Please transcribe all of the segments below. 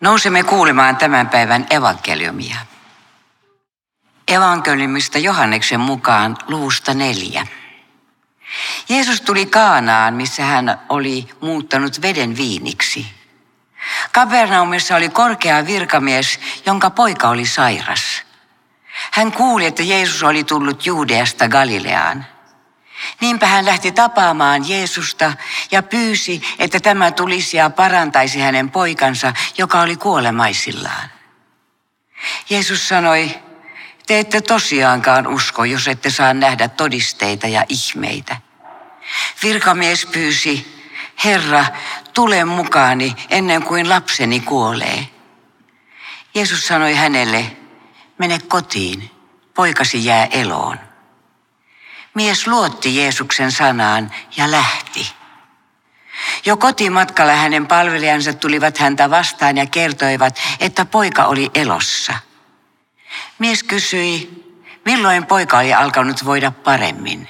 Nousemme kuulemaan tämän päivän evankeliumia. Evankeliumista Johanneksen mukaan luvusta neljä. Jeesus tuli Kaanaan, missä hän oli muuttanut veden viiniksi. Kapernaumissa oli korkea virkamies, jonka poika oli sairas. Hän kuuli, että Jeesus oli tullut Juudeasta Galileaan – Niinpä hän lähti tapaamaan Jeesusta ja pyysi, että tämä tulisi ja parantaisi hänen poikansa, joka oli kuolemaisillaan. Jeesus sanoi, te ette tosiaankaan usko, jos ette saa nähdä todisteita ja ihmeitä. Virkamies pyysi, Herra, tule mukaani ennen kuin lapseni kuolee. Jeesus sanoi hänelle, mene kotiin, poikasi jää eloon. Mies luotti Jeesuksen sanaan ja lähti. Jo kotimatkalla hänen palvelijansa tulivat häntä vastaan ja kertoivat, että poika oli elossa. Mies kysyi, milloin poika oli alkanut voida paremmin.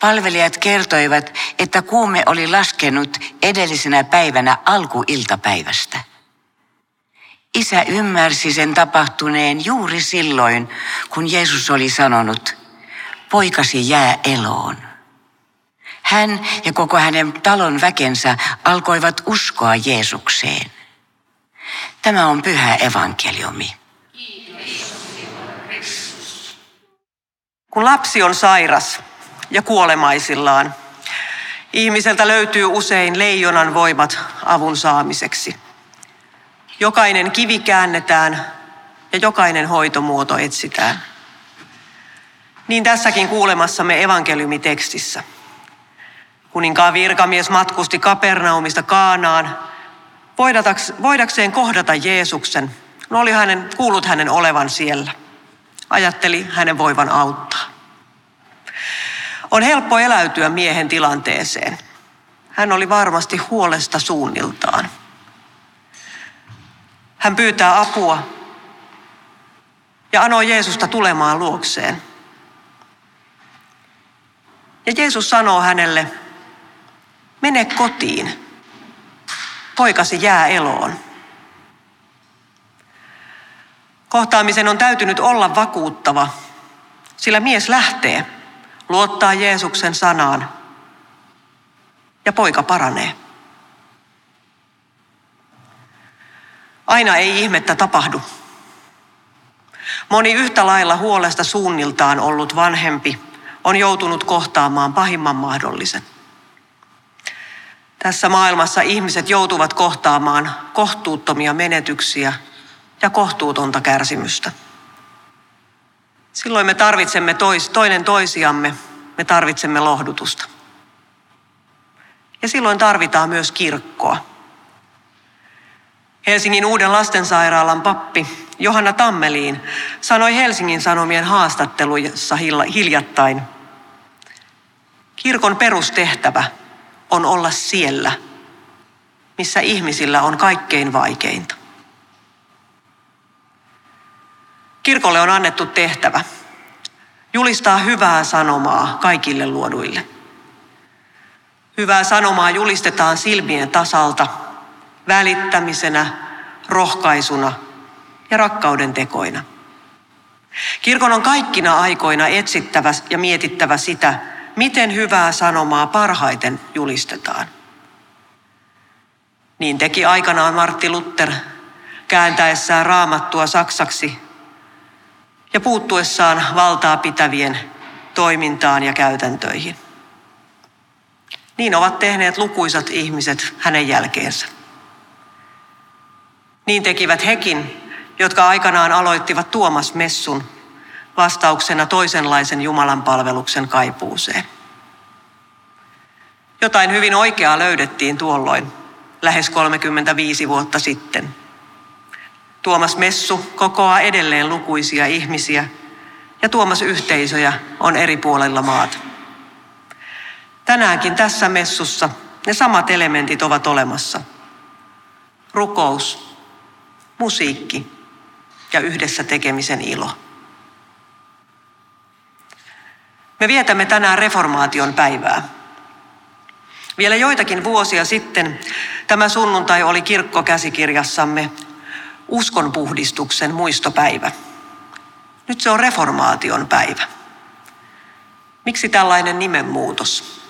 Palvelijat kertoivat, että kuume oli laskenut edellisenä päivänä alkuiltapäivästä. Isä ymmärsi sen tapahtuneen juuri silloin, kun Jeesus oli sanonut, poikasi jää eloon. Hän ja koko hänen talon väkensä alkoivat uskoa Jeesukseen. Tämä on pyhä evankeliumi. Kun lapsi on sairas ja kuolemaisillaan, ihmiseltä löytyy usein leijonan voimat avun saamiseksi. Jokainen kivi käännetään ja jokainen hoitomuoto etsitään. Niin tässäkin kuulemassamme evankeliumitekstissä. Kuninkaan virkamies matkusti Kapernaumista Kaanaan voidakseen kohdata Jeesuksen. No oli hänen, kuullut hänen olevan siellä. Ajatteli hänen voivan auttaa. On helppo eläytyä miehen tilanteeseen. Hän oli varmasti huolesta suunniltaan. Hän pyytää apua ja anoi Jeesusta tulemaan luokseen. Ja Jeesus sanoo hänelle, mene kotiin, poikasi jää eloon. Kohtaamisen on täytynyt olla vakuuttava, sillä mies lähtee, luottaa Jeesuksen sanaan ja poika paranee. Aina ei ihmettä tapahdu. Moni yhtä lailla huolesta suunniltaan ollut vanhempi on joutunut kohtaamaan pahimman mahdollisen. Tässä maailmassa ihmiset joutuvat kohtaamaan kohtuuttomia menetyksiä ja kohtuutonta kärsimystä. Silloin me tarvitsemme tois, toinen toisiamme, me tarvitsemme lohdutusta. Ja silloin tarvitaan myös kirkkoa. Helsingin uuden lastensairaalan pappi Johanna Tammeliin sanoi Helsingin Sanomien haastattelussa hiljattain, Kirkon perustehtävä on olla siellä, missä ihmisillä on kaikkein vaikeinta. Kirkolle on annettu tehtävä julistaa hyvää sanomaa kaikille luoduille. Hyvää sanomaa julistetaan silmien tasalta, välittämisenä, rohkaisuna ja rakkauden tekoina. Kirkon on kaikkina aikoina etsittävä ja mietittävä sitä, miten hyvää sanomaa parhaiten julistetaan. Niin teki aikanaan Martti Luther kääntäessään raamattua saksaksi ja puuttuessaan valtaa pitävien toimintaan ja käytäntöihin. Niin ovat tehneet lukuisat ihmiset hänen jälkeensä. Niin tekivät hekin, jotka aikanaan aloittivat Tuomas Messun vastauksena toisenlaisen Jumalan palveluksen kaipuuseen. Jotain hyvin oikeaa löydettiin tuolloin, lähes 35 vuotta sitten. Tuomas Messu kokoaa edelleen lukuisia ihmisiä ja Tuomas yhteisöjä on eri puolilla maata. Tänäänkin tässä messussa ne samat elementit ovat olemassa. Rukous, musiikki ja yhdessä tekemisen ilo. Me vietämme tänään reformaation päivää. Vielä joitakin vuosia sitten tämä sunnuntai oli kirkkokäsikirjassamme uskonpuhdistuksen muistopäivä. Nyt se on reformaation päivä. Miksi tällainen nimenmuutos?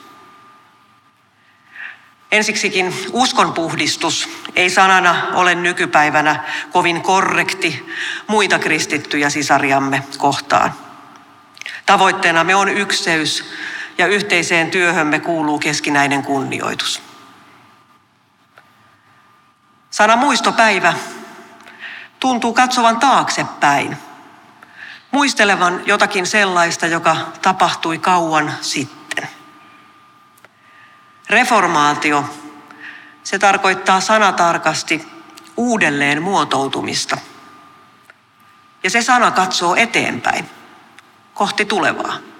Ensiksikin uskonpuhdistus ei sanana ole nykypäivänä kovin korrekti muita kristittyjä sisariamme kohtaan. Tavoitteenamme on ykseys ja yhteiseen työhömme kuuluu keskinäinen kunnioitus. Sana muistopäivä tuntuu katsovan taaksepäin, muistelevan jotakin sellaista, joka tapahtui kauan sitten. Reformaatio, se tarkoittaa sanatarkasti uudelleen muotoutumista. Ja se sana katsoo eteenpäin, kohti tulevaa.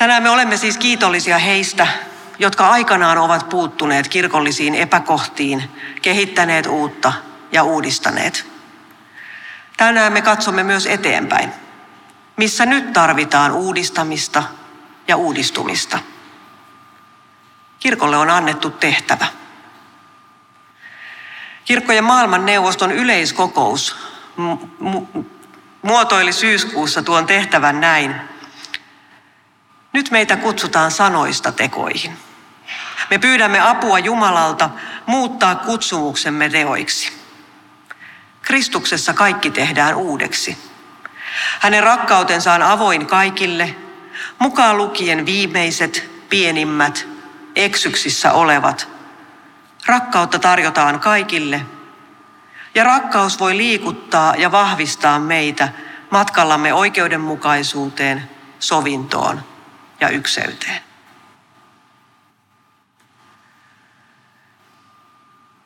Tänään me olemme siis kiitollisia heistä, jotka aikanaan ovat puuttuneet kirkollisiin epäkohtiin, kehittäneet uutta ja uudistaneet. Tänään me katsomme myös eteenpäin, missä nyt tarvitaan uudistamista ja uudistumista. Kirkolle on annettu tehtävä. Kirkkojen maailman neuvoston yleiskokous muotoili syyskuussa tuon tehtävän näin. Nyt meitä kutsutaan sanoista tekoihin. Me pyydämme apua Jumalalta muuttaa kutsumuksemme teoiksi. Kristuksessa kaikki tehdään uudeksi. Hänen rakkautensa on avoin kaikille, mukaan lukien viimeiset, pienimmät, eksyksissä olevat. Rakkautta tarjotaan kaikille, ja rakkaus voi liikuttaa ja vahvistaa meitä matkallamme oikeudenmukaisuuteen, sovintoon ja ykseyteen.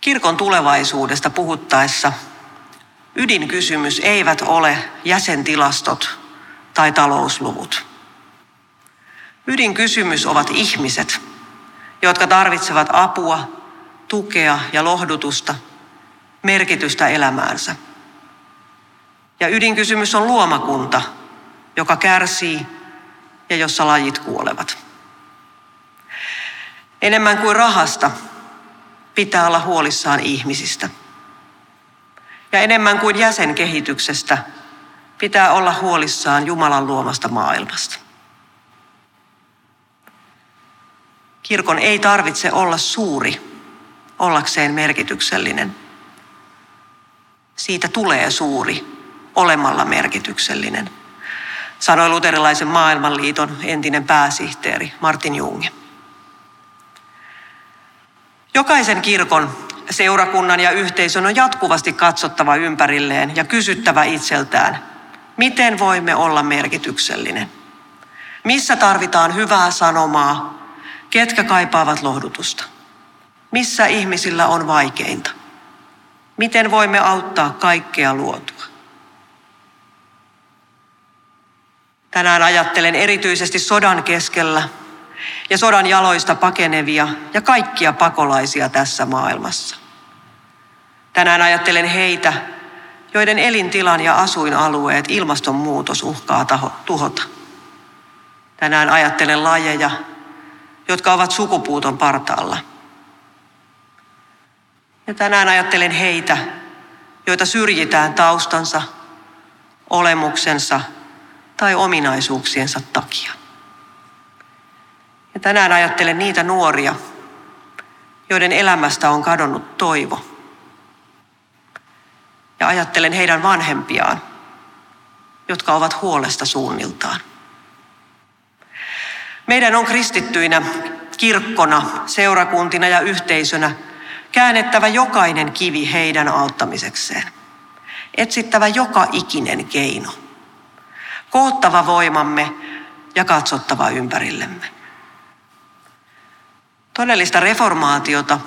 Kirkon tulevaisuudesta puhuttaessa ydinkysymys eivät ole jäsentilastot tai talousluvut. Ydinkysymys ovat ihmiset, jotka tarvitsevat apua, tukea ja lohdutusta, merkitystä elämäänsä. Ja ydinkysymys on luomakunta, joka kärsii ja jossa lajit kuolevat. Enemmän kuin rahasta pitää olla huolissaan ihmisistä. Ja enemmän kuin jäsenkehityksestä pitää olla huolissaan Jumalan luomasta maailmasta. Kirkon ei tarvitse olla suuri ollakseen merkityksellinen. Siitä tulee suuri olemalla merkityksellinen, sanoi luterilaisen maailmanliiton entinen pääsihteeri Martin Junge. Jokaisen kirkon, seurakunnan ja yhteisön on jatkuvasti katsottava ympärilleen ja kysyttävä itseltään, miten voimme olla merkityksellinen. Missä tarvitaan hyvää sanomaa, ketkä kaipaavat lohdutusta. Missä ihmisillä on vaikeinta. Miten voimme auttaa kaikkea luotua. Tänään ajattelen erityisesti sodan keskellä ja sodan jaloista pakenevia ja kaikkia pakolaisia tässä maailmassa. Tänään ajattelen heitä, joiden elintilan ja asuinalueet ilmastonmuutos uhkaa taho, tuhota. Tänään ajattelen lajeja, jotka ovat sukupuuton partaalla. Ja tänään ajattelen heitä, joita syrjitään taustansa, olemuksensa tai ominaisuuksiensa takia. Ja tänään ajattelen niitä nuoria, joiden elämästä on kadonnut toivo. Ja ajattelen heidän vanhempiaan, jotka ovat huolesta suunniltaan. Meidän on kristittyinä, kirkkona, seurakuntina ja yhteisönä käännettävä jokainen kivi heidän auttamisekseen. Etsittävä joka ikinen keino. Koottava voimamme ja katsottava ympärillemme. Todellista reformaatiota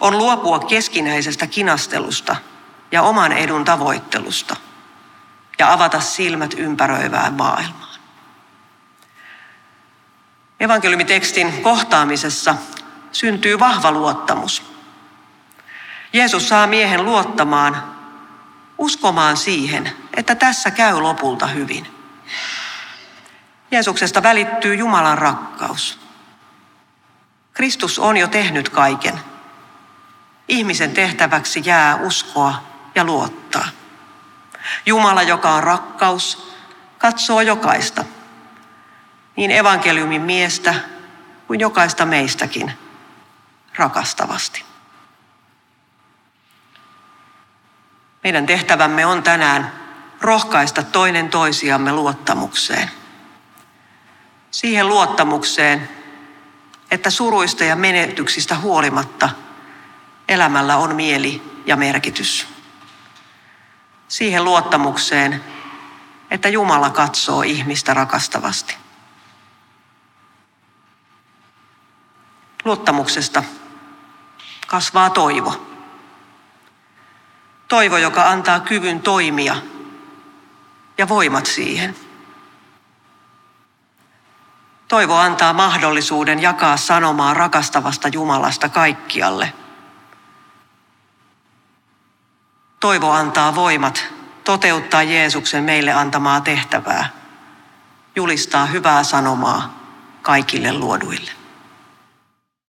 on luopua keskinäisestä kinastelusta ja oman edun tavoittelusta ja avata silmät ympäröivään maailmaan. Evankeliumitekstin kohtaamisessa syntyy vahva luottamus. Jeesus saa miehen luottamaan, uskomaan siihen, että tässä käy lopulta hyvin. Jeesuksesta välittyy Jumalan rakkaus. Kristus on jo tehnyt kaiken. ihmisen tehtäväksi jää uskoa ja luottaa. Jumala, joka on rakkaus, katsoo jokaista, niin evankeliumin miestä kuin jokaista meistäkin rakastavasti. Meidän tehtävämme on tänään rohkaista toinen toisiamme luottamukseen. Siihen luottamukseen, että suruista ja menetyksistä huolimatta elämällä on mieli ja merkitys. Siihen luottamukseen, että Jumala katsoo ihmistä rakastavasti. Luottamuksesta kasvaa toivo. Toivo, joka antaa kyvyn toimia ja voimat siihen. Toivo antaa mahdollisuuden jakaa sanomaa rakastavasta Jumalasta kaikkialle. Toivo antaa voimat toteuttaa Jeesuksen meille antamaa tehtävää, julistaa hyvää sanomaa kaikille luoduille.